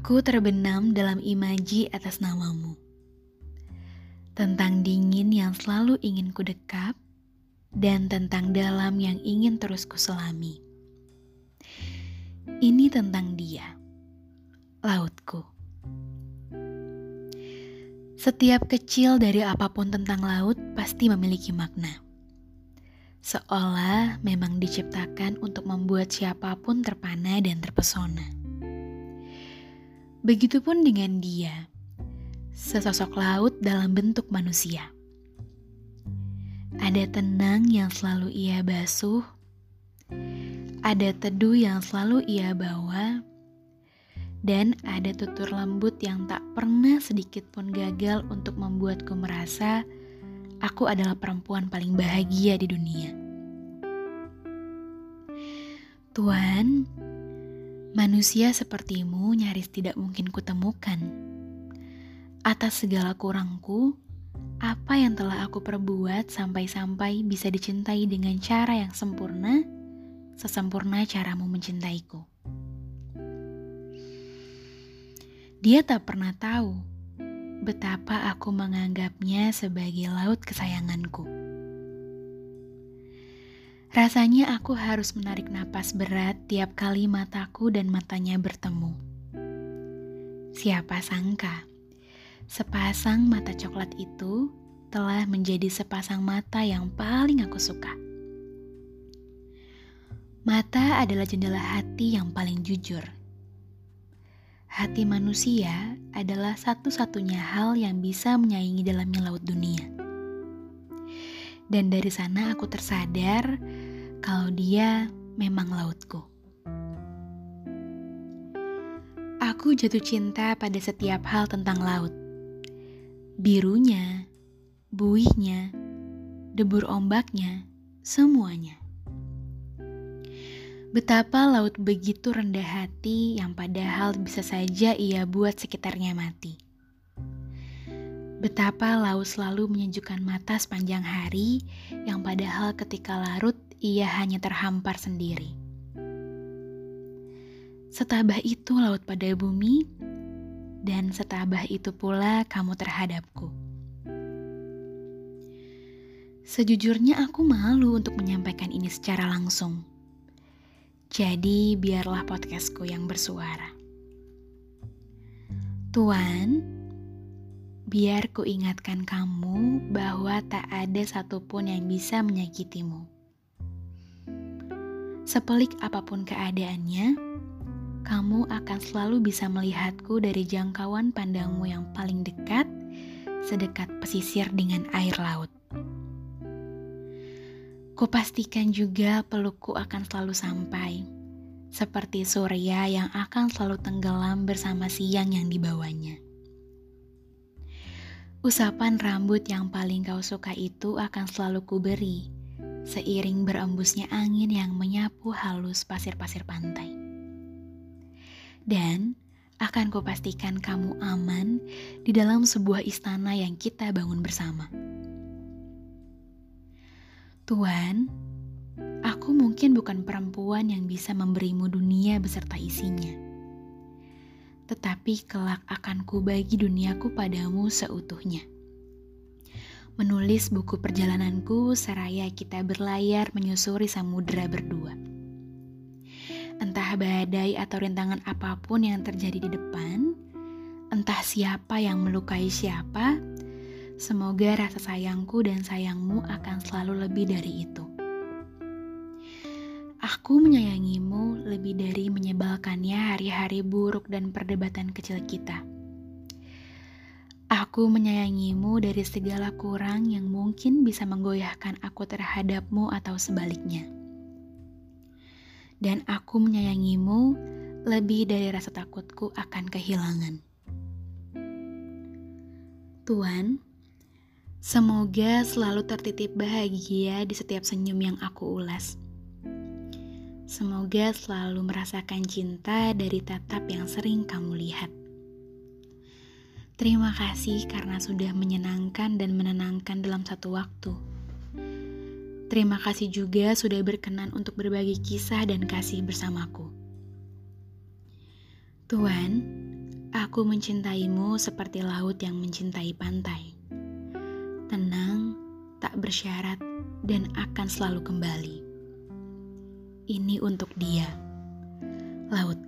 Aku terbenam dalam imaji atas namamu. Tentang dingin yang selalu ingin ku dekap dan tentang dalam yang ingin terus ku selami. Ini tentang dia, lautku. Setiap kecil dari apa pun tentang laut pasti memiliki makna. Seolah memang diciptakan untuk membuat siapa pun terpana dan terpesona. Begitupun dengan dia, sesosok laut dalam bentuk manusia. Ada tenang yang selalu ia basuh, ada teduh yang selalu ia bawa, dan ada tutur lembut yang tak pernah sedikit pun gagal untuk membuatku merasa aku adalah perempuan paling bahagia di dunia. Tuan, Manusia sepertimu nyaris tidak mungkin kutemukan. Atas segala kurangku, apa yang telah aku perbuat sampai-sampai bisa dicintai dengan cara yang sempurna, sesempurna caramu mencintaiku. Dia tak pernah tahu betapa aku menganggapnya sebagai laut kesayanganku. Rasanya aku harus menarik napas berat tiap kali mataku dan matanya bertemu. Siapa sangka, sepasang mata coklat itu telah menjadi sepasang mata yang paling aku suka. Mata adalah jendela hati yang paling jujur. Hati manusia adalah satu-satunya hal yang bisa menyaingi dalamnya laut dunia. Dan dari sana aku tersadar kalau dia memang lautku. Aku jatuh cinta pada setiap hal tentang laut. Birunya, buihnya, debur ombaknya, semuanya. Betapa laut begitu rendah hati yang padahal bisa saja ia buat sekitarnya mati. Betapa laut selalu menyejukkan mata sepanjang hari, yang padahal ketika larut ia hanya terhampar sendiri. Setabah itu laut pada bumi, dan setabah itu pula kamu terhadapku. Sejujurnya aku malu untuk menyampaikan ini secara langsung. Jadi biarlah podcastku yang bersuara. Tuan, biar ku ingatkan kamu bahwa tak ada satupun yang bisa menyakitimu. Sepelik apa pun keadaannya, kamu akan selalu bisa melihatku dari jangkauan pandangmu yang paling dekat, sedekat pesisir dengan air laut. Kupastikan juga pelukku akan selalu sampai, seperti surya yang akan selalu tenggelam bersama siang yang dibawanya. Usapan rambut yang paling kau suka itu akan selalu kuberi, seiring berembusnya angin yang menyapu halus pasir-pasir pantai. Dan akan kupastikan kamu aman di dalam sebuah istana yang kita bangun bersama. Tuan, aku mungkin bukan perempuan yang bisa memberimu dunia beserta isinya tetapi kelak akan kubagi duniaku padamu seutuhnya. Menulis buku perjalananku seraya kita berlayar menyusuri samudera berdua. Entah badai atau rintangan apa pun yang terjadi di depan, entah siapa yang melukai siapa, semoga rasa sayangku dan sayangmu akan selalu lebih dari itu. Aku menyayangimu lebih dari menyebalkannya hari-hari buruk dan perdebatan kecil kita. Aku menyayangimu dari segala kurang yang mungkin bisa menggoyahkan aku terhadapmu atau sebaliknya. Dan aku menyayangimu lebih dari rasa takutku akan kehilangan. Tuhan, semoga selalu tertitip bahagia di setiap senyum yang aku ulas. Semoga selalu merasakan cinta dari tatap yang sering kamu lihat. Terima kasih karena sudah menyenangkan dan menenangkan dalam satu waktu. Terima kasih juga sudah berkenan untuk berbagi kisah dan kasih bersamaku. Tuhan, Aku mencintaimu seperti laut yang mencintai pantai. Tenang, tak bersyarat, dan akan selalu kembali. Ini untuk dia, laut